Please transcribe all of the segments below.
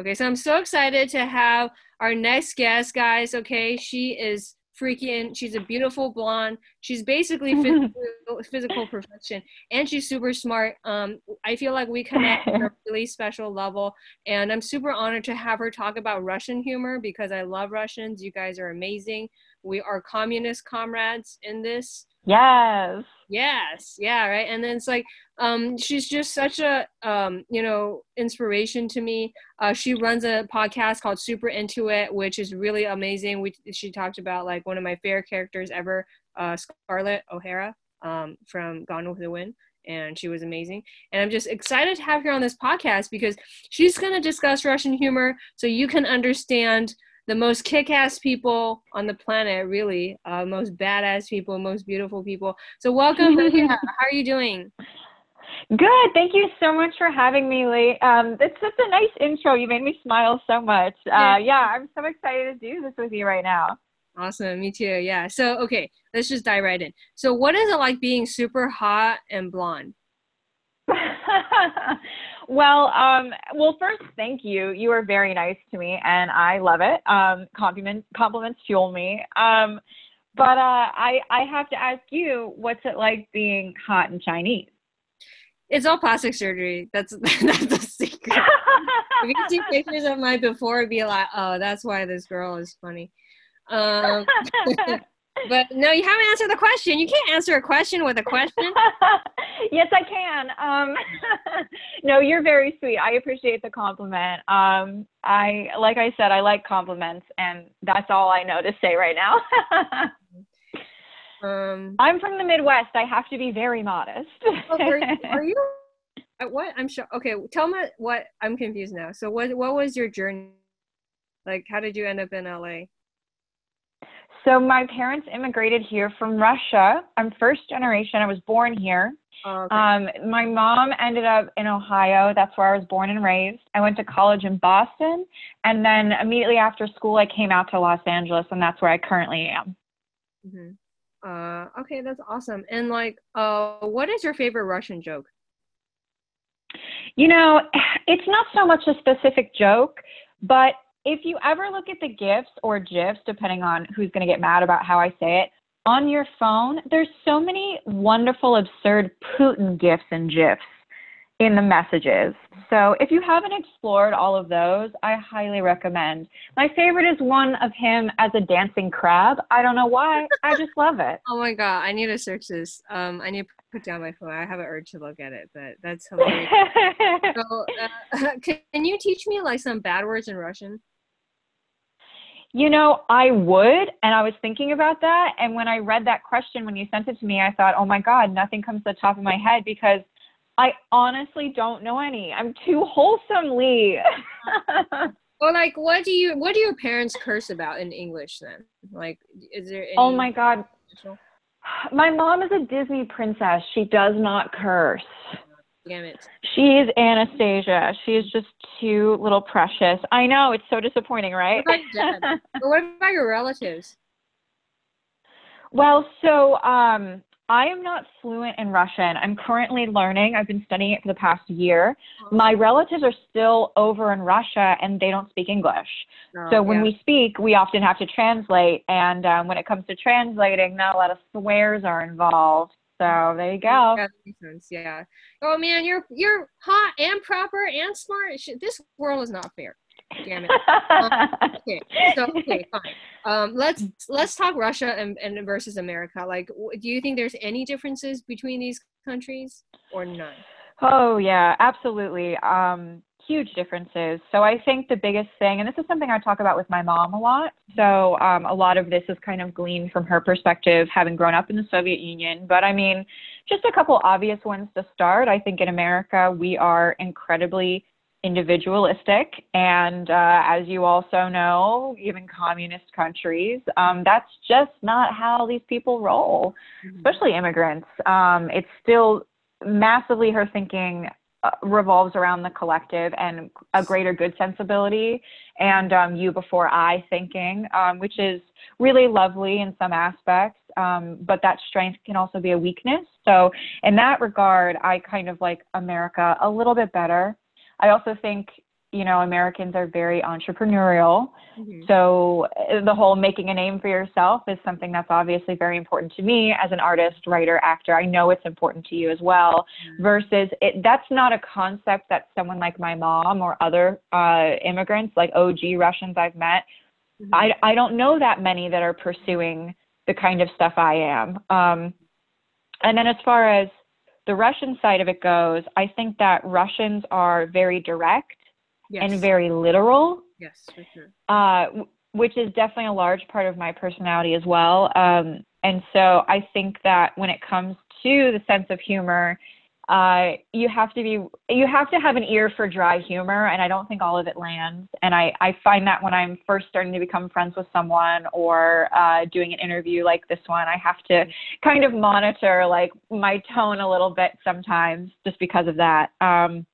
Okay, so I'm so excited to have our next guest, guys. Okay, she is freaking she's a beautiful blonde. She's basically physical, physical perfection and she's super smart. Um i feel like we connect on a really special level and i'm super honored to have her talk about russian humor because i love russians. You guys are amazing. We are communist comrades in this. Yes. Yes yeah right? And then it's like um she's just such a um you know inspiration to me uh she runs a podcast called super into it which is really amazing we she talked about like one of my favorite characters ever uh scarlett o'hara um from gone with the wind and she was amazing and i'm just excited to have her on this podcast because she's going to discuss russian humor so you can understand the most kick-ass people on the planet, really, uh, most badass people, most beautiful people. So welcome, How are you doing? Good. Thank you so much for having me, Lee. Um, it's such a nice intro. You made me smile so much. Uh, yeah, I'm so excited to do this with you right now. Awesome. Me too. Yeah. So, okay, let's just dive right in. So, what is it like being super hot and blonde? well, um, well, first, thank you. You are very nice to me, and I love it. Um, compliments, compliments fuel me. Um, but uh, I, I have to ask you, what's it like being hot and Chinese? It's all plastic surgery. That's that's the secret. if you can see pictures of my before, be like, oh, that's why this girl is funny. Um, but no, you haven't answered the question. You can't answer a question with a question. yes, I can. Um, no, you're very sweet. I appreciate the compliment. Um, I, like I said, I like compliments, and that's all I know to say right now. Um, I'm from the Midwest. I have to be very modest. are, you, are you? What? I'm sure. Okay, tell me what. I'm confused now. So, what? What was your journey? Like, how did you end up in LA? So my parents immigrated here from Russia. I'm first generation. I was born here. Oh, okay. um, my mom ended up in Ohio. That's where I was born and raised. I went to college in Boston, and then immediately after school, I came out to Los Angeles, and that's where I currently am. Mm-hmm. Uh, okay, that's awesome. And like, uh, what is your favorite Russian joke? You know, it's not so much a specific joke, but if you ever look at the GIFs or GIFs, depending on who's going to get mad about how I say it, on your phone, there's so many wonderful, absurd Putin GIFs and GIFs in the messages. So if you haven't explored all of those, I highly recommend. My favorite is one of him as a dancing crab. I don't know why. I just love it. Oh my god, I need to search this. Um, I need to put down my phone. I have an urge to look at it, but that's hilarious. so, uh, can you teach me like some bad words in Russian? You know, I would, and I was thinking about that. And when I read that question when you sent it to me, I thought, oh my God, nothing comes to the top of my head because I honestly don't know any. I'm too wholesomely. Well, like, what do you, what do your parents curse about in English then? Like, is there? Any- oh my God. My mom is a Disney princess. She does not curse. Damn it. She's Anastasia. She's just too little precious. I know, it's so disappointing, right? What about, what about your relatives? Well, so um, I am not fluent in Russian. I'm currently learning. I've been studying it for the past year. Oh. My relatives are still over in Russia and they don't speak English. Oh, so when yeah. we speak, we often have to translate. And um, when it comes to translating, not a lot of swears are involved. So there you go. That makes sense. Yeah. Oh man, you're you're hot and proper and smart. This world is not fair. Damn it. um, okay. So okay, fine. Um, let's let's talk Russia and, and versus America. Like, do you think there's any differences between these countries or none? Oh yeah, absolutely. Um, huge differences. So I think the biggest thing, and this is something I talk about with my mom a lot. So um, a lot of this is kind of gleaned from her perspective, having grown up in the Soviet Union. But I mean, just a couple obvious ones to start. I think in America we are incredibly individualistic, and uh, as you also know, even communist countries, um, that's just not how these people roll, mm-hmm. especially immigrants. Um, it's still massively her thinking uh, revolves around the collective and a greater good sensibility and um, you before I thinking, um, which is really lovely in some aspects. Um, but that strength can also be a weakness. So, in that regard, I kind of like America a little bit better. I also think you know, Americans are very entrepreneurial. Mhm. So uh, the whole making a name for yourself is something that's obviously very important to me as an artist, writer, actor. I know it's important to you as well. Mhm. Versus it, that's not a concept that someone like my mom or other uh, immigrants, like OG Russians I've met, Mhm. I, I don't know that many that are pursuing the kind of stuff I am. Um, and then as far as the Russian side of it goes, I think that Russians are very direct yes. and very literal, yes, for sure. uh, w- which is definitely a large part of my personality as well. Um, and so I think that when it comes to the sense of humor, uh, you have to be you have to have an ear for dry humor, and I don't think all of it lands. And I, I find that when I'm first starting to become friends with someone or uh, doing an interview like this one, I have to kind of monitor like my tone a little bit sometimes, just because of that. Um,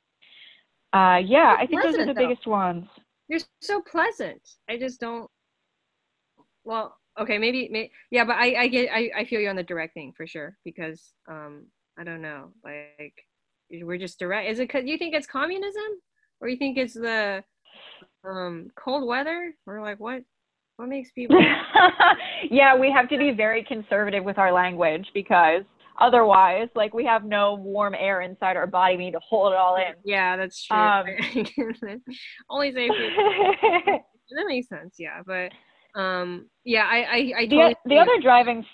uh, yeah, I think those are the though. biggest ones. You're so pleasant. I just don't. Well, okay, maybe, may yeah, but I, I get, I, I feel you on the direct thing for sure because, um, I don't know, like we're just direct. Is it? Cause you think it's communism, or you think it's the, um, cold weather, or like what? What makes people? yeah, we have to be very conservative with our language because otherwise, like, we have no warm air inside our body. We need to hold it all in. yeah, that's true. Um, Only say that makes sense. Yeah, but, um, yeah, I, I, I the, totally. the other driving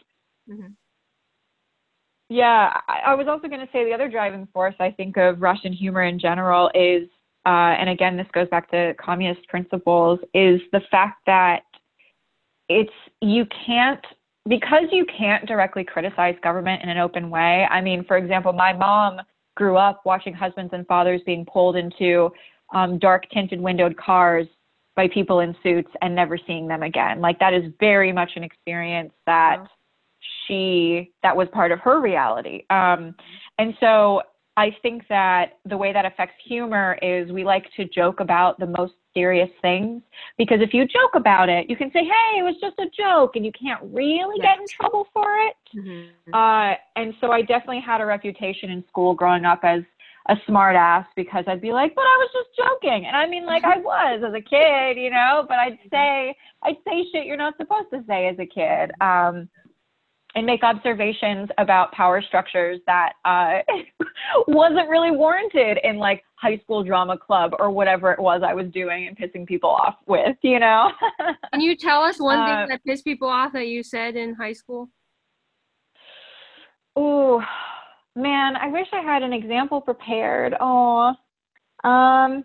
Mhm. Yeah, I, I was also going to say the other driving force I think of Russian humor in general is, uh, and again, this goes back to communist principles, is the fact that it's you can't because you can't directly criticize government in an open way. I mean, for example, my mom grew up watching husbands and fathers being pulled into um, dark tinted windowed cars by people in suits and never seeing them again. Like that is very much an experience that. She that was part of her reality. Um, and so I think that the way that affects humor is we like to joke about the most serious things because if you joke about it, you can say, "Hey, it was just a joke," and you can't really get in trouble for it. Mhm. Uh, and so I definitely had a reputation in school growing up as a smart ass because I'd be like, but I was just joking. And I mean, like I was as a kid, you know, but I'd say, I'd say shit you're not supposed to say as a kid. Um, and make observations about power structures that uh, wasn't really warranted in like high school drama club or whatever it was I was doing and pissing people off with, you know? Can you tell us one Uh, thing that pissed people off that you said in high school? Oh, man, I wish I had an example prepared. Oh, um,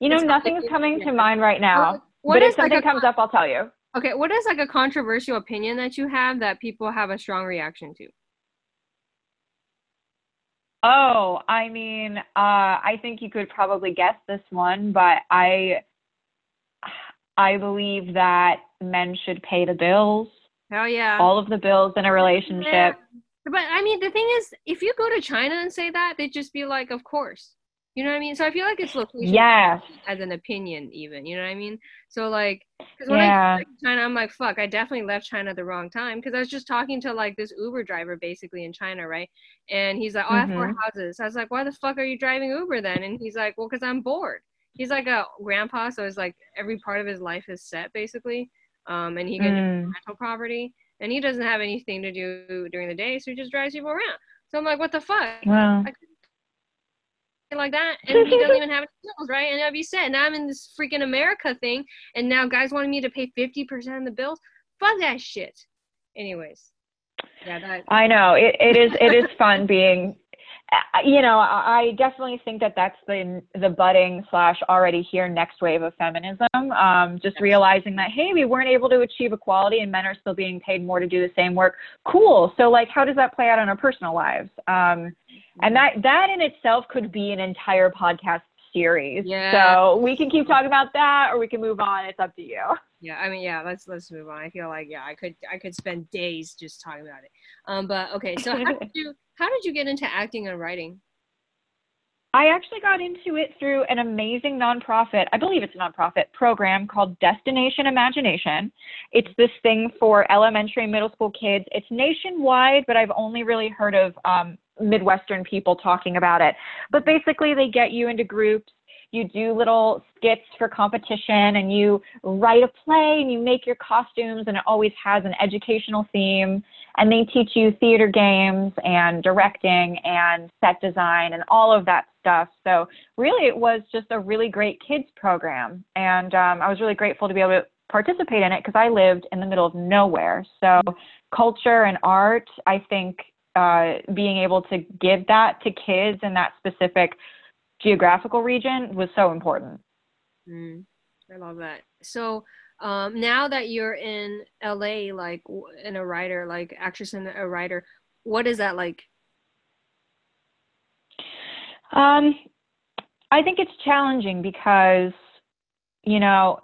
you know, nothing's coming to mind right now. What- but if like, something a comes con- up, I'll tell you. Okay, what is like a controversial opinion that you have that people have a strong reaction to? Oh, I mean, uh, I think you could probably guess this one, but I, I believe that men should pay the bills, Hell yeah. all of the bills in a relationship. Yeah. But I mean, the thing is, if you go to China and say that, they'd just be like, "Of course." You know what I mean? So I feel like it's location Yes. as an opinion, even. You know what I mean? So like, because when I Yeah. to China, I'm like, "Fuck!" I definitely left China the wrong time because I was just talking to like this Uber driver basically in China, right? And he's like, "Oh, I have four Mhm. houses." I was like, "Why the fuck are you driving Uber then?" And he's like, "Well, because I'm bored." He's like a grandpa, so it's like every part of his life is set basically, um, and he gets Mm. rental property and he doesn't have anything to do during the day, so he just drives people around. So I'm like, what the fuck? Well, Like that, and he doesn't even have any bills, right? And I'd be set. Now I'm in this freaking America thing, and now guys wanting me to pay 50% of the bills. Fuck that shit. Anyways, yeah, that. I know it, it is. It is fun being. You know, I I definitely think that that's the the budding slash already here next wave of feminism. Um, just realizing that hey, we weren't able to achieve equality, and men are still being paid more to do the same work. Cool. So like, how does that play out in our personal lives? Um, and that that in itself could be an entire podcast series. Yeah. So we can keep talking about that, or we can move on. It's up to you. Yeah, I mean, yeah. Let's let's move on. I feel like yeah, I could I could spend days just talking about it. Um, but okay. So how did you how did you get into acting and writing? I actually got into it through an amazing nonprofit, I believe it's a nonprofit program called Destination Imagination. It's this thing for elementary and middle school kids. It's nationwide, but I've only really heard of um, Midwestern people talking about it. But basically, they get you into groups. You do little skits for competition and you write a play and you make your costumes and it always has an educational theme and they teach you theater games and directing and set design and all of that stuff. So really it was just a really great kids program. And um, I was really grateful to be able to participate in it because I lived in the middle of nowhere. So culture and art, I think uh, being able to give that to kids in that specific geographical region was so important. Mm, I love that. So um, now that you're in LA, like in a writer, like actress and a writer, what is that like? Um, I think it's challenging because, you know,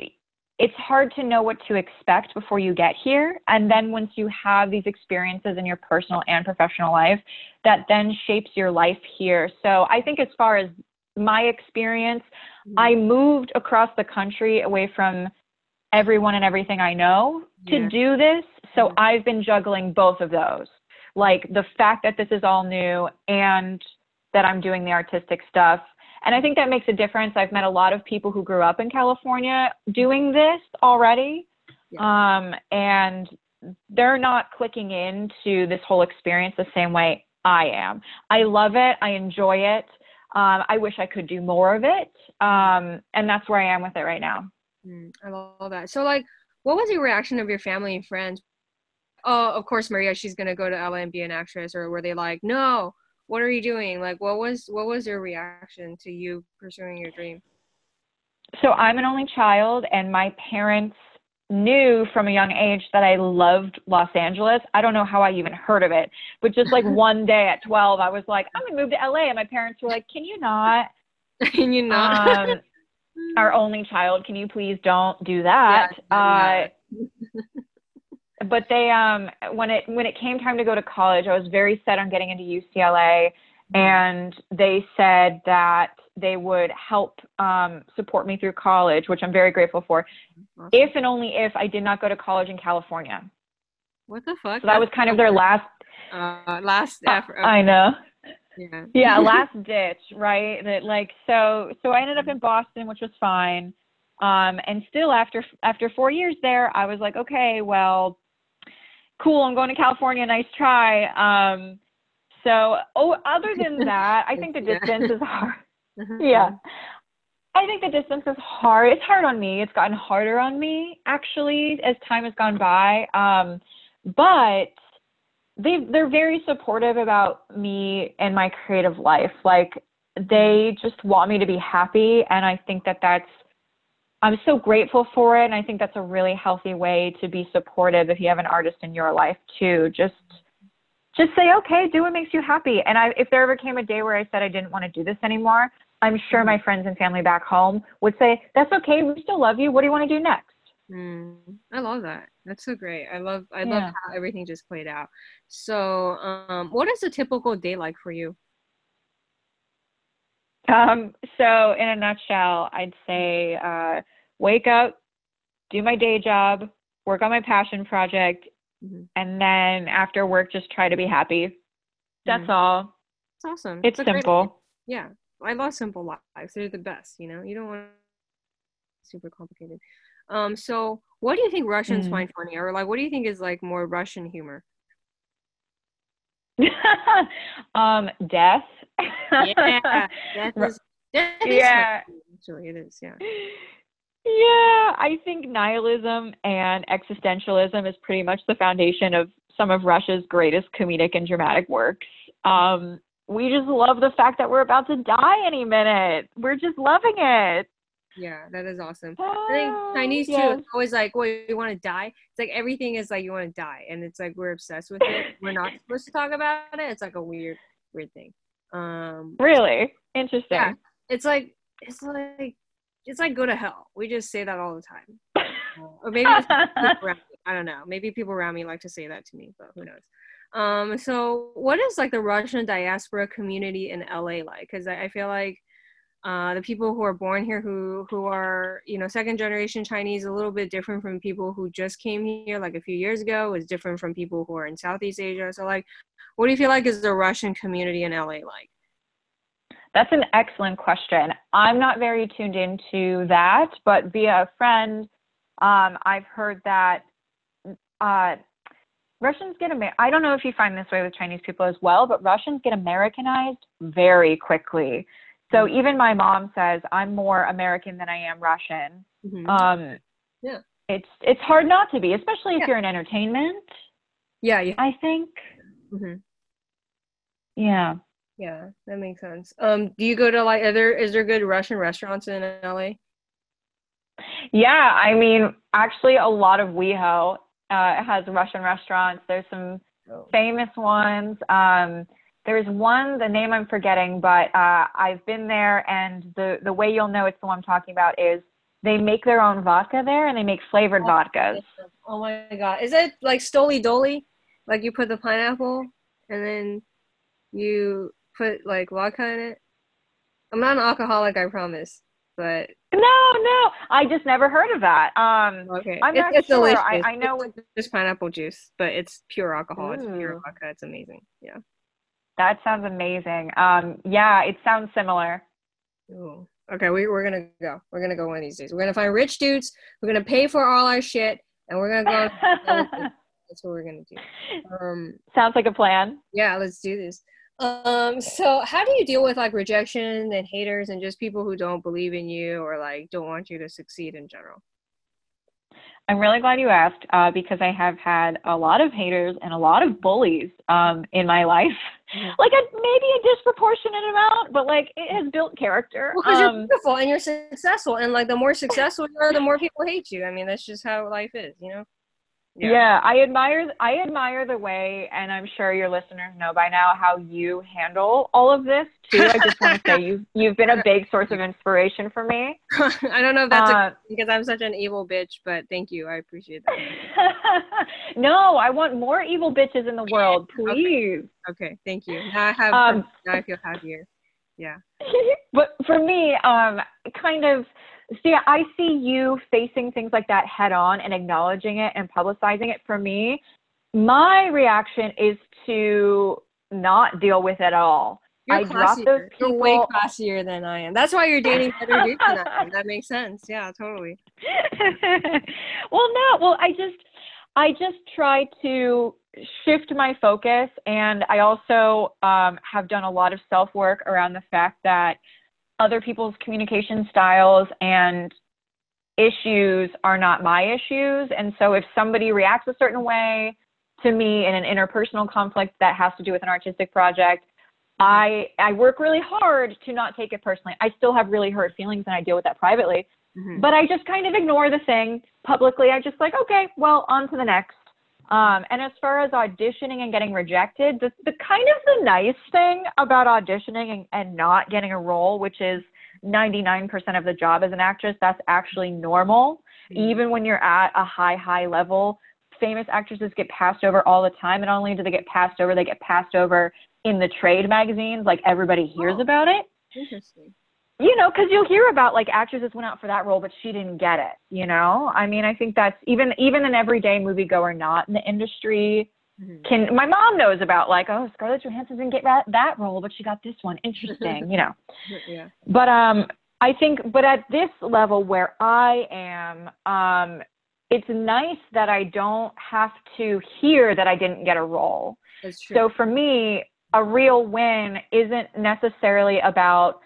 it's hard to know what to expect before you get here. And then once you have these experiences in your personal and professional life, that then shapes your life here. So I think as far as my experience, mm-hmm. I moved across the country away from everyone and everything I know to do this. So mm-hmm. I've been juggling both of those. Like the fact that this is all new and that I'm doing the artistic stuff and I think that makes a difference. I've met a lot of people who grew up in California doing this already. Yeah. Um, and they're not clicking into this whole experience the same way I am. I love it. I enjoy it. Um, I wish I could do more of it. Um, and that's where I am with it right now. Mm, I love that. So, like, what was your reaction of your family and friends? Oh, of course, Maria, she's going to go to LA and be an actress. Or were they like, no, what are you doing like what was what was your reaction to you pursuing your dream so i'm an only child and my parents knew from a young age that i loved los angeles. I don't know how i even heard of it but just like one day at 12 i was like i'm going to move to la and my parents were like can you not? Can you not? Um, our only child can you please don't do that? Yeah, uh, but they um when it when it came time to go to college, I was very set on getting into UCLA. And they said that they would help um, support me through college, which I'm very grateful for. Awesome. If and only if I did not go to college in California. What the fuck? So that was kind of their last uh, last effort. I know. Yeah. yeah, last ditch, right? That like so so I ended up in Boston, which was fine. Um, and still after after four years there, I was like, okay, well, cool, I'm going to California, nice try. Um, so, oh, other than that, I think the distance is hard. Mm-hmm. yeah. I think the distance is hard. It's hard on me. It's gotten harder on me actually as time has gone by. Um, but they they're very supportive about me and my creative life. Like they just want me to be happy, and I think that that's I'm so grateful for it. And I think that's a really healthy way to be supportive if you have an artist in your life too. Just just say, okay, do what makes you happy. And I, if there ever came a day where I said I didn't want to do this anymore, I'm sure my friends and family back home would say, that's okay. We still love you. What do you want to do next? Mm, I love that. That's so great. I love, I yeah. love how everything just played out. So, um, what is a typical day like for you? Um, so in a nutshell, I'd say uh, wake up, do my day job, work on my passion project, mm-hmm. and then after work, just try to be happy. That's mm-hmm. all. It's awesome. It's, it's simple. Yeah, I love simple lives. They're the best. You know, you don't want super complicated. Um, so what do you think Russians mm. find funny, or like, what do you think is like more Russian humor? um, death. yeah, death is, death is yeah. Actually, it is. Yeah. Yeah, I think nihilism and existentialism is pretty much the foundation of some of Russia's greatest comedic and dramatic works. Um, we just love the fact that we're about to die any minute. We're just loving it. Yeah, that is awesome. I think ah, Chinese too. It's always like, "Well, you want to die?" It's like everything is like you want to die, and it's like we're obsessed with it. We're not supposed to talk about it. It's like a weird, weird thing. Um, really interesting. Yeah, it's like it's like it's like go to hell. We just say that all the time. or maybe I don't know. Maybe people around me like to say that to me, but who knows? Um, so what is like the Russian diaspora community in LA like? Because I, I feel like uh, the people who are born here who who are you know second generation chinese a little bit different from people who just came here like a few years ago is different from people who are in southeast asia so like what do you feel like is the russian community in la like That's an excellent question. I'm not very tuned into that, but via a friend, um, I've heard that uh, Russians get Amer- I don't know if you find this way with Chinese people as well, but Russians get Americanized very quickly. So mm-hmm. even my mom says I'm more American than I am Russian. Mm-hmm. Um, yeah, it's it's hard not to be, especially if yeah. you're in entertainment. Yeah, yeah. I think. Mm-hmm. Yeah. Yeah, that makes sense. Um, do you go to like are there is there good Russian restaurants in LA? Yeah, I mean, actually, a lot of WeHo uh, has Russian restaurants. There's some oh. famous ones. Um, there's one, the name I'm forgetting, but uh, I've been there, and the the way you'll know it's the one I'm talking about is they make their own vodka there, and they make flavored oh, vodkas. Oh my god, is it like Stoli Doli? Like you put the pineapple, and then you put like vodka in it? I'm not an alcoholic, I promise. But no, no, I just never heard of that. Um, okay, I'm it's, not it's sure. I, I know it's just pineapple juice, but it's pure alcohol. It's pure vodka. It's amazing. Yeah. That sounds amazing. Um, yeah, it sounds similar. Ooh. Okay, we, we're gonna go. We're gonna go one of these days. We're gonna find rich dudes. We're gonna pay for all our shit, and we're gonna go. That's what we're gonna do. Um, sounds like a plan. Yeah, let's do this. Um, so how do you deal with like rejection and haters and just people who don't believe in you or like don't want you to succeed in general? I'm really glad you asked uh, because I have had a lot of haters and a lot of bullies um, in my life. Mm-hmm. Like a, maybe a disproportionate amount, but like it has built character. Because well, um, you're beautiful and you're successful, and like the more successful you are, the more people hate you. I mean, that's just how life is, you know. Yeah. yeah. I admire I admire the way, and I'm sure your listeners know by now how you handle all of this too. I just want to say you you've been a big source of inspiration for me. I don't know if that's uh, a, because I'm such an evil bitch, but thank you. I appreciate that. no, I want more evil bitches in the world, please. Okay, okay thank you. Now I have um, now I feel happier. Yeah. but for me, um, kind of see, I see you facing things like that head on and acknowledging it and publicizing it. For me, my reaction is to not deal with it at all. You're I drop those people. You're way classier than I am. That's why you're dating better dudes than I am. That makes sense. Yeah, totally. well, no. Well, I just, I just try to shift my focus, and I also um, have done a lot of self work around the fact that other people's communication styles and issues are not my issues. And so if somebody reacts a certain way to me in an interpersonal conflict that has to do with an artistic project, I I work really hard to not take it personally. I still have really hurt feelings and I deal with that privately. Mm-hmm. But I just kind of ignore the thing publicly. I just like, okay, well, on to the next. Um, and as far as auditioning and getting rejected, the, the kind of the nice thing about auditioning and, and not getting a role, which is 99% of the job as an actress, that's actually normal. Mm-hmm. Even when you're at a high, high level, famous actresses get passed over all the time. And not only do they get passed over, they get passed over in the trade magazines. Like everybody hears oh, about it. Interesting you know, because you'll hear about like actresses went out for that role, but she didn't get it. You know, I mean, I think that's even even an everyday moviegoer not in the industry mm-hmm. can. My mom knows about like, oh, Scarlett Johansson didn't get that that role, but she got this one. Interesting, you know. Yeah. But um, I think, but at this level where I am, um, it's nice that I don't have to hear that I didn't get a role. So for me, a real win isn't necessarily about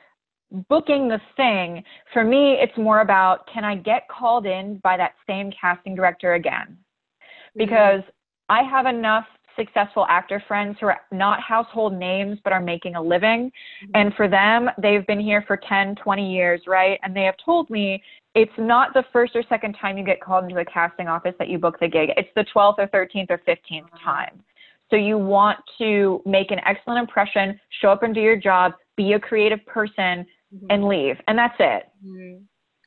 booking the thing, for me, it's more about can I get called in by that same casting director again? Mm-hmm. Because. I have enough successful actor friends who are not household names but are making a living. Mm-hmm. And for them, they've been here for 10, 20 years, right? And they have told me it's not the first or second time you get called into the casting office that you book the gig, it's the 12th or 13th or 15th mm-hmm. time. So you want to make an excellent impression, show up and do your job, be a creative person, mm-hmm. and leave. And that's it. Mm-hmm.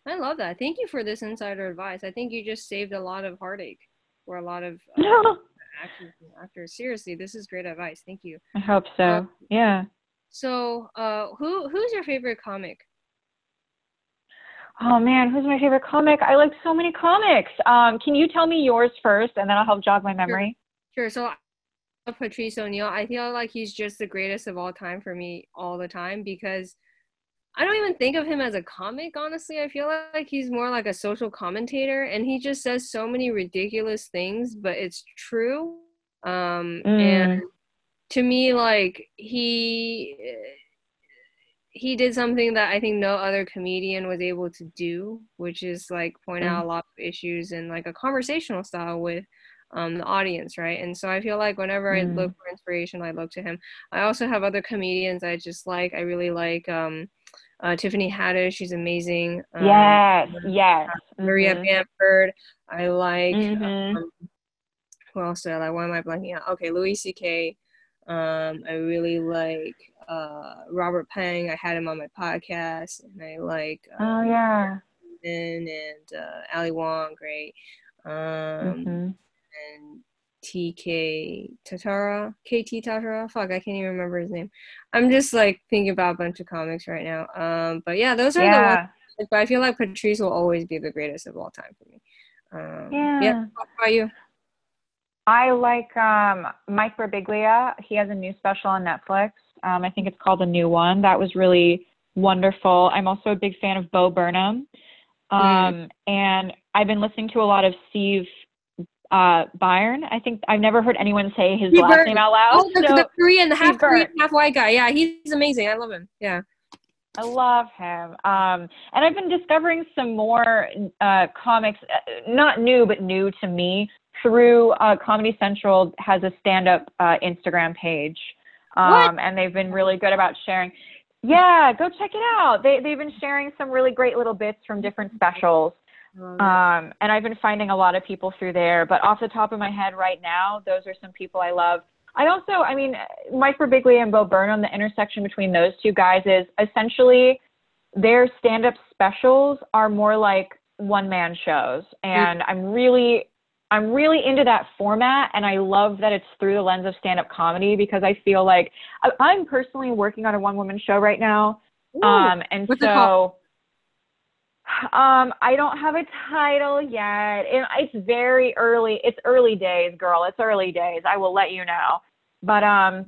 I love that. Thank you for this insider advice. I think you just saved a lot of heartache for a lot of uh, actors, actors. Seriously, this is great advice. Thank you. I hope so. Uh, yeah. So, uh, who who's your favorite comic? Oh man, who's my favorite comic? I like so many comics. Um, can you tell me yours first, and then I'll help jog my memory. Sure. sure. So, Patrice O'Neal. I feel like he's just the greatest of all time for me all the time because I don't even think of him as a comic, honestly. I feel like he's more like a social commentator and he just says so many ridiculous things, but it's true. Um, mm. and to me, like he he did something that I think no other comedian was able to do, which is like point mm. out a lot of issues in like a conversational style with um, the audience, right? And so I feel like whenever mm. I look for inspiration, I look to him. I also have other comedians I just like. I really like um, uh, Tiffany Haddish. She's amazing. Um, yes, yes. Maria mm-hmm. Bamford. I like. Mm-hmm. Um, who else do I like? Why am I blanking out? Okay, Louis C.K. Um, I really like uh, Robert Pang. I had him on my podcast, and I like. Um, oh yeah. And and uh, Ali Wong, great. Um, mm-hmm. And TK Tatara, KT Tatara. Fuck, I can't even remember his name. I'm just like thinking about a bunch of comics right now. Um, but yeah, those are yeah. the ones. But I feel like Patrice will always be the greatest of all time for me. Um, yeah. yeah. How about you? I like um, Mike Birbiglia. He has a new special on Netflix. Um, I think it's called The New One. That was really wonderful. I'm also a big fan of Bo Burnham. Mm. Um, mm. And I've been listening to a lot of Steve uh, Byrne. I think I've never heard anyone say his Steve last name out loud. Oh, the, so, the Korean, the half Korean, half white guy. Yeah, he's amazing. I love him. Yeah. I love him. Um, and I've been discovering some more uh, comics, uh, not new, but new to me through uh, Comedy Central has a stand-up uh, Instagram page, um, and they've been really good about sharing. Yeah, go check it out. They they've been sharing some really great little bits from different specials, um, and I've been finding a lot of people through there. But off the top of my head right now, those are some people I love. I also, I mean, Mike Birbiglia and Bo Burnham, the intersection between those two guys is essentially their stand-up specials are more like one-man shows, and I'm really I'm really into that format and I love that it's through the lens of stand up comedy because I feel like I, am personally working on a one woman show right now. Ooh, um, and so um, I don't have a title yet. It, it's very early. It's early days, girl. It's early days. I will let you know. But um,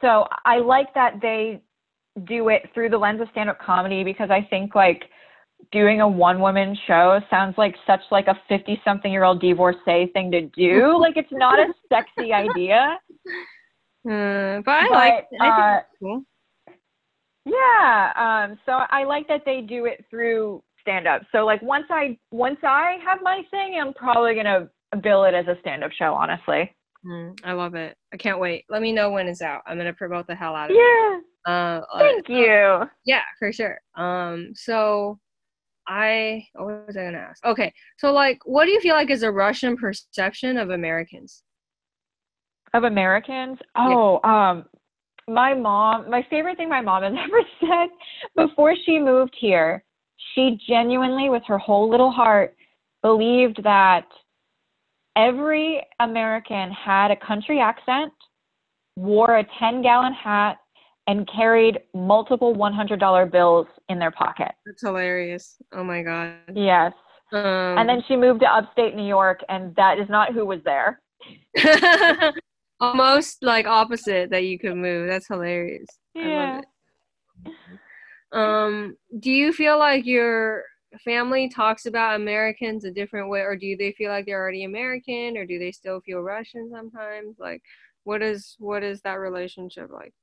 so I like that they do it through the lens of stand up comedy because I think like doing a one woman show sounds like such like a 50 something year old divorcee thing to do like it's not a sexy idea uh, but i like I uh, cool. Yeah um so i like that they do it through stand up so like once i once i have my thing i'm probably gonna bill it as a stand up show honestly mm, i love it i can't wait let me know when it's out i'm gonna promote the hell out of yeah. it uh, Thank uh, you. Yeah, for sure. Um, so I what was I gonna ask? Okay, so like, what do you feel like is a Russian perception of Americans? Of Americans? Oh, yeah. um, my mom. My favorite thing my mom has ever said before she moved here, she genuinely, with her whole little heart, believed that every American had a country accent, wore a ten gallon hat, and carried multiple $100 bills in their pocket. That's hilarious. Oh my God. Yes. Um, and then she moved to upstate New York, and that is not who was there. Almost like opposite that you could move. That's hilarious. Yeah. Um, do you feel like your family talks about Americans a different way, or do they feel like they're already American, or do they still feel Russian sometimes? Like, what is what is that relationship like?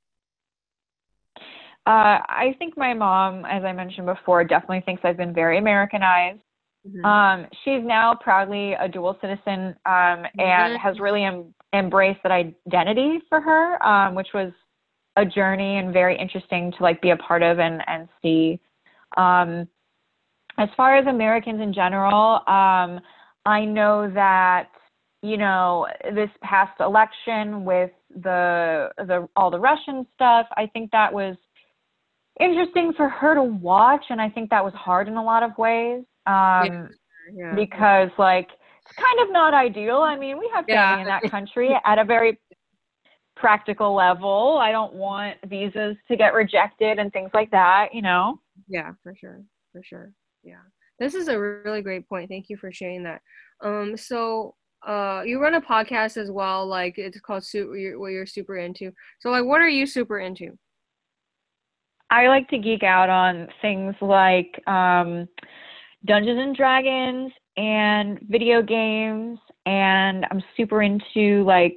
Uh, I think my mom, as I mentioned before, definitely thinks I've been very Americanized. Mm-hmm. Um, she's now proudly a dual citizen um, and mm-hmm. has really em- embraced that identity for her, um, which was a journey and very interesting to like be a part of and and see. Um, as far as Americans in general, um, I know that you know this past election with the the all the Russian stuff, I think that was interesting for her to watch, and I think that was hard in a lot of ways. Um, yeah. Yeah. Because like kind of not ideal. I mean, we have family yeah. in that country at a very practical level. I don't want visas to get rejected and things like that, you know? Yeah, for sure. For sure. Yeah. This is a really great point. Thank you for sharing that. Um, so uh, you run a podcast as well, like it's called Super, what you're super into. So like, what are you super into? I like to geek out on things like um, Dungeons and Dragons and video games, and I'm super into like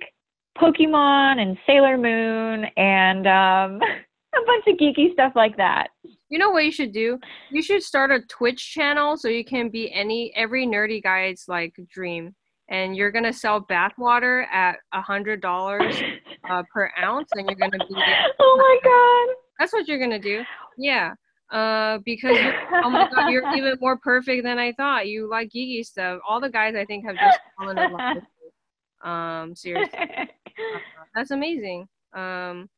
Pokemon and Sailor Moon and um, a bunch of geeky stuff like that. You know what you should do? You should start a Twitch channel so you can be any every nerdy guy's like dream. And you're gonna sell bathwater at a hundred dollars uh, per ounce, and you're gonna be. oh my god! That's what you're gonna do. Yeah. Uh, because oh my god, you're even more perfect than I thought. You like geeky stuff. All the guys I think have just fallen in love with you. Um, seriously, uh, that's amazing. Um,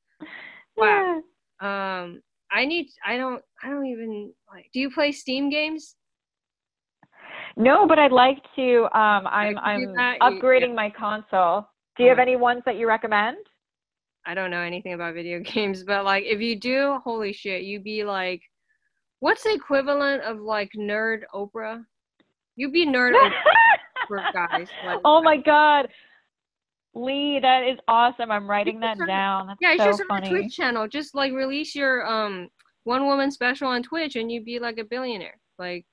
wow. Um, I need. I don't. I don't even like. Do you play Steam games? No, but I'd like to. Um, I'm I'm upgrading my console. Do you have any ones that you recommend? I don't know anything about video games, but like if you do, holy shit, you'd be like, what's the equivalent of like nerd Oprah? You'd be nerd Oprah guys. Like, oh my god. Lee, that is awesome. I'm writing that down. That's yeah, you so should start a Twitch channel. Just like release your um one woman special on Twitch, and you'd be like a billionaire. Like,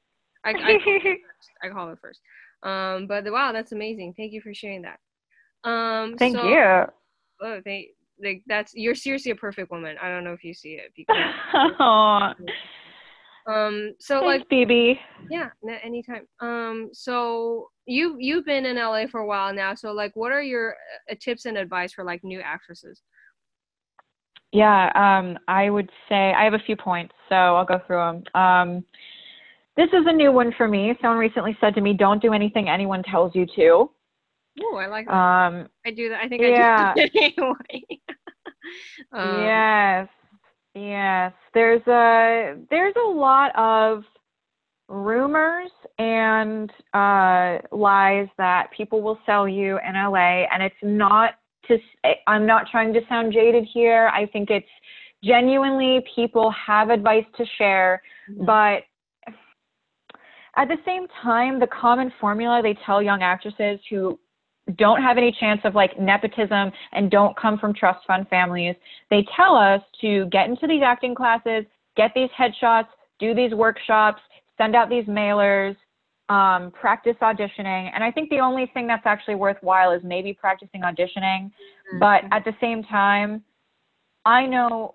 I I, call, it I call it first. Um, but wow, that's amazing. Thank you for sharing that. Um, thank so, you. Oh, they like that's you're seriously a perfect woman. I don't know if you see it because. Um. So Thanks, like Phoebe. Yeah. Anytime. Um. So you you've been in LA for a while now. So like, what are your uh, tips and advice for like new actresses? Yeah. Um. I would say I have a few points, so I'll go through them. Um. This is a new one for me. Someone recently said to me, "Don't do anything anyone tells you to." Oh, I like that. Um. I do that. I think yeah. I do anyway. um, yes. Yes, there's a there's a lot of rumors and uh, lies that people will sell you in LA, and it's not to. I'm not trying to sound jaded here. I think it's genuinely people have advice to share, mm-hmm. but at the same time, the common formula they tell young actresses who don't have any chance of like nepotism and don't come from trust fund families. They tell us to get into these acting classes, get these headshots, do these workshops, send out these mailers, um, practice auditioning. And I think the only thing that's actually worthwhile is maybe practicing auditioning. Mm-hmm. But at the same time, I know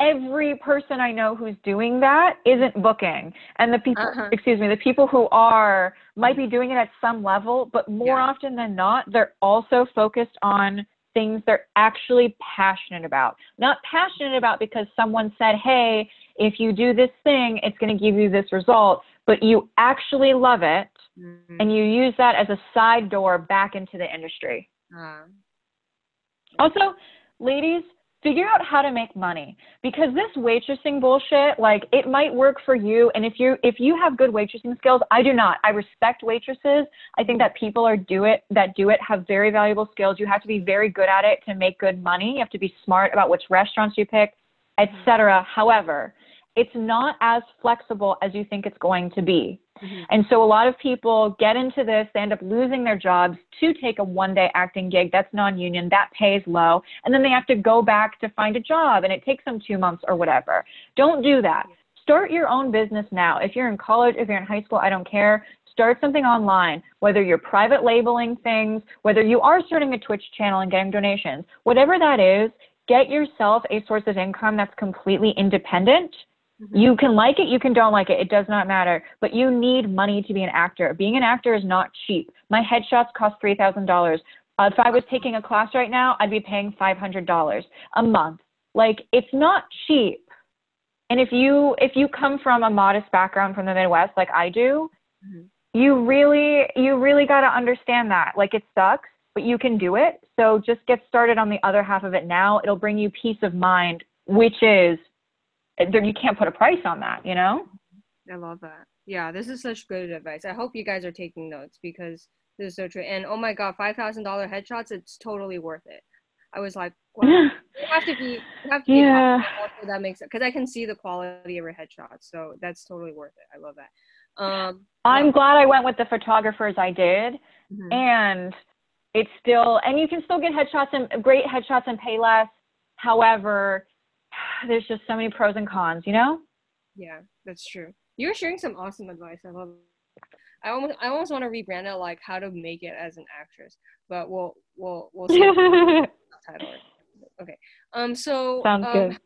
every person I know who's doing that isn't booking. And the people, uh-huh. excuse me, the people who are might be doing it at some level, but more yeah. often than not, they're also focused on things they're actually passionate about. Not passionate about because someone said, hey, if you do this thing, it's going to give you this result, but you actually love it mm-hmm. and you use that as a side door back into the industry. Uh-huh. Also, ladies, figure out how to make money. Because this waitressing bullshit like it might work for you. And if you if you have good waitressing skills i do not. I respect waitresses. I think that people are do it that do it have very valuable skills. You have to be very good at it to make good money. You have to be smart about which restaurants you pick etc however it's not as flexible as you think it's going to be. Mm-hmm. And so a lot of people get into this, they end up losing their jobs to take a one day acting gig that's non union, that pays low, and then they have to go back to find a job and it takes them two months or whatever. Don't do that. Start your own business now. If you're in college, if you're in high school, I don't care. Start something online, whether you're private labeling things, whether you are starting a Twitch channel and getting donations, whatever that is, get yourself a source of income that's completely independent Mm-hmm. You can like it, you can don't like it. It does not matter. But you need money to be an actor. Being an actor is not cheap. My headshots cost three thousand dollars. Uh, if I was taking a class right now, I'd be paying five hundred dollars a month. Like it's not cheap. And if you if you come from a modest background from the Midwest like I do, mm-hmm. you really you really got to understand that. Like it sucks, but you can do it. So just get started on the other half of it now. It'll bring you peace of mind, which is you can't put a price on that, you know? I love that. Yeah, this is such good advice. I hope you guys are taking notes because this is so true. And oh my god, five thousand dollar headshots, it's totally worth it. I was like, wow, you have to be, you have to yeah. be that makes because I can see the quality of your headshots, so that's totally worth it. I love that. Um, I'm glad I went with the photographers I did, mm-hmm. and it's still, and you can still get headshots and great headshots and pay less. However, there's just so many pros and cons, you know? Yeah, that's true. You're sharing some awesome advice. I love it. I almost I almost want to rebrand it like how to make it as an actress, but we'll we'll we'll see. title. Okay. Um. So. Sounds um, good.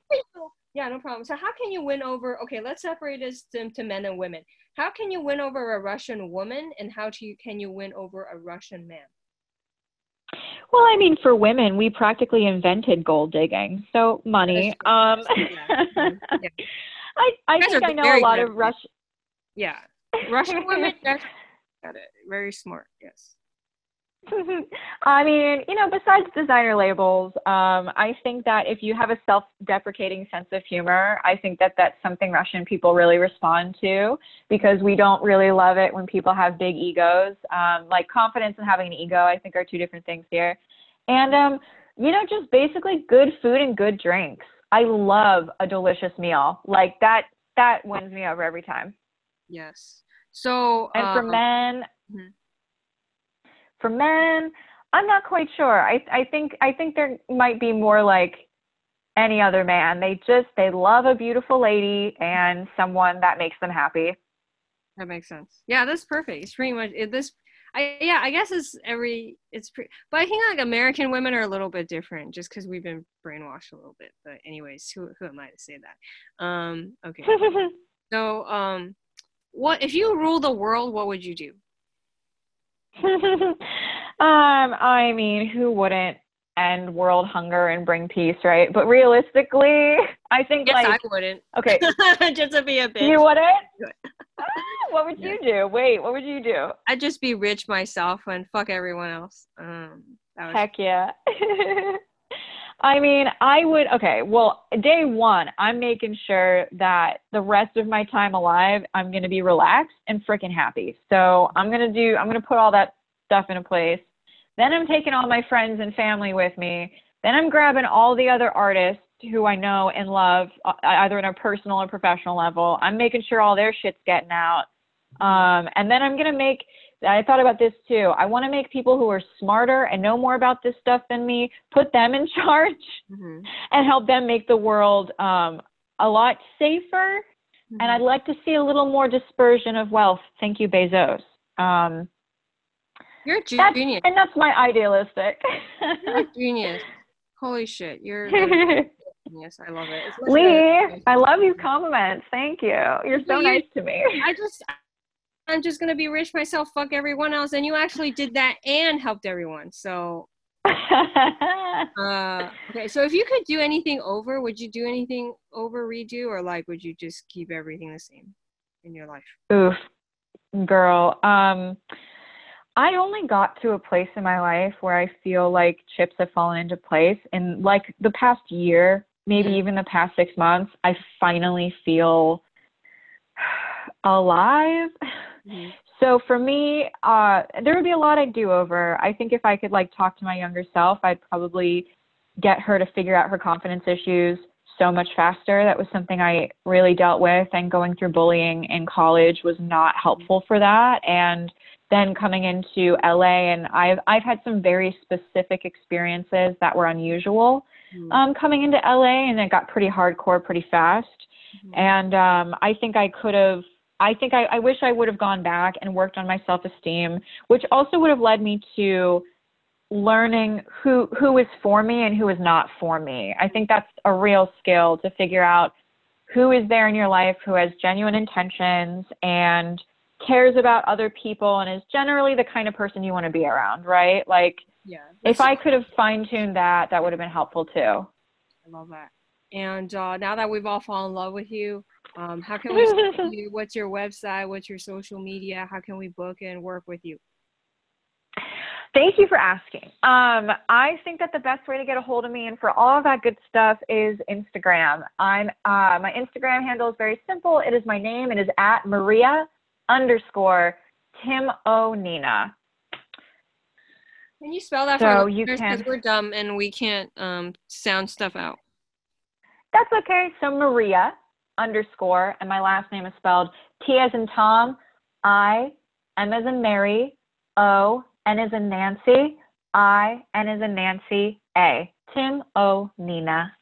Yeah, no problem. So how can you win over? Okay, let's separate this to, to men and women. How can you win over a Russian woman, and how to, can you win over a Russian man? Well, I mean, for women, we practically invented gold digging. So money. Um. I I think I know a lot good. of Russian. Yeah, Russian women. Got it. Very smart. Yes. I mean, you know, besides designer labels, um, I think that if you have a self-deprecating sense of humor, I think that that's something Russian people really respond to because we don't really love it when people have big egos. Um, like confidence and having an ego, I think, are two different things here. And um, you know, just basically good food and good drinks. I love a delicious meal. Like that, that wins me over every time. Yes. So. And for um, men, mhm. For men, I'm not quite sure. I I think I think there might be more like any other man. They just they love a beautiful lady and someone that makes them happy. That makes sense. Yeah, that's perfect. It's pretty much it, this. I yeah, I guess it's every it's pretty, but I think like American women are a little bit different just because we've been brainwashed a little bit. But anyways, who who am I to say that? Um, okay. So um, what if you rule the world? What would you do? um, I mean, who wouldn't end world hunger and bring peace, right? But realistically, I think Yes, like I wouldn't. okay, just to be a bitch. you wouldn't. Ah, what would you do? Wait, what would you do? I'd just be rich myself and fuck everyone else. Um, that was, Heck yeah. I mean, I would, okay, well, day one, I'm making sure that the rest of my time alive, I'm going to be relaxed and freaking happy. So I'm going to do, I'm going to put all that stuff into place. Then I'm taking all my friends and family with me. Then I'm grabbing all the other artists who I know and love, uh, either on a personal or professional level. I'm making sure all their shit's getting out. Um, and then I'm going to make, I thought about this too. I want to make people who are smarter and know more about this stuff than me, put them in charge Mhm. and help them make the world um, a lot safer. And I'd like to see a little more dispersion of wealth. Thank you, Bezos. Um, You're a that's, genius. and that's my idealistic. You're a genius. Holy shit, you're genius. I love it. Lee, I love these compliments. Thank you. You're so nice to me. I just, I'm just gonna be rich myself, fuck everyone else, and you actually did that and helped everyone. So, uh, okay. So if you could do anything over, would you do anything over, redo, or like, would you just keep everything the same in your life? Oof, girl. Um, I only got to a place in my life where I feel like chips have fallen into place. and like the past year, maybe Mhm. even the past six months, I finally feel alive. Mhm. So for me, uh, there would be a lot I'd do over. I think if I could like talk to my younger self, I'd probably get her to figure out her confidence issues so much faster. That was something I really dealt with, and going through bullying in college was not helpful for that. And then coming into LA, and I've I've had some very specific experiences that were unusual Mhm. um, coming into LA, and it got pretty hardcore pretty fast. Mhm. And um, I think I could have, I think I, I wish I would have gone back and worked on my self esteem, which also would have led me to learning who who is for me and who is not for me. I think that's a real skill to figure out who is there in your life who has genuine intentions and cares about other people and is generally the kind of person you want to be around, right? Like yeah. if I could have fine tuned that, that would have been helpful too. I love that. And uh, now that we've all fallen in love with you, um, how can we you? What's your website? What's your social media? How can we book and work with you? Thank you for asking. Um, I think that the best way to get a hold of me and for all of that good stuff is Instagram. I'm uh, my Instagram handle is very simple. It is my name. It is at Maria underscore Tim O Nina. Can you spell that So for you listeners? Because we're dumb and we can't um, sound stuff out. That's okay. So Maria underscore and my last name is spelled T as in Tom, I, M as in Mary, O, N as in Nancy, I, N as in Nancy, A. Tim O Nina.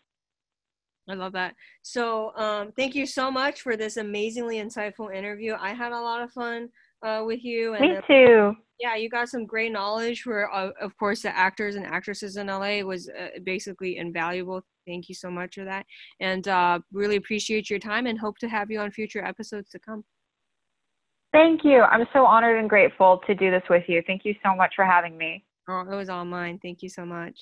I love that. So, um, thank you so much for this amazingly insightful interview. I had a lot of fun uh, with you. And Me too. Yeah, you got some great knowledge for, uh, of course, the actors and actresses in LA was uh, basically invaluable. Thank you so much for that, and uh, really appreciate your time and hope to have you on future episodes to come. Thank you. I'm so honored and grateful to do this with you. Thank you so much for having me. Oh, it was all mine. Thank you so much.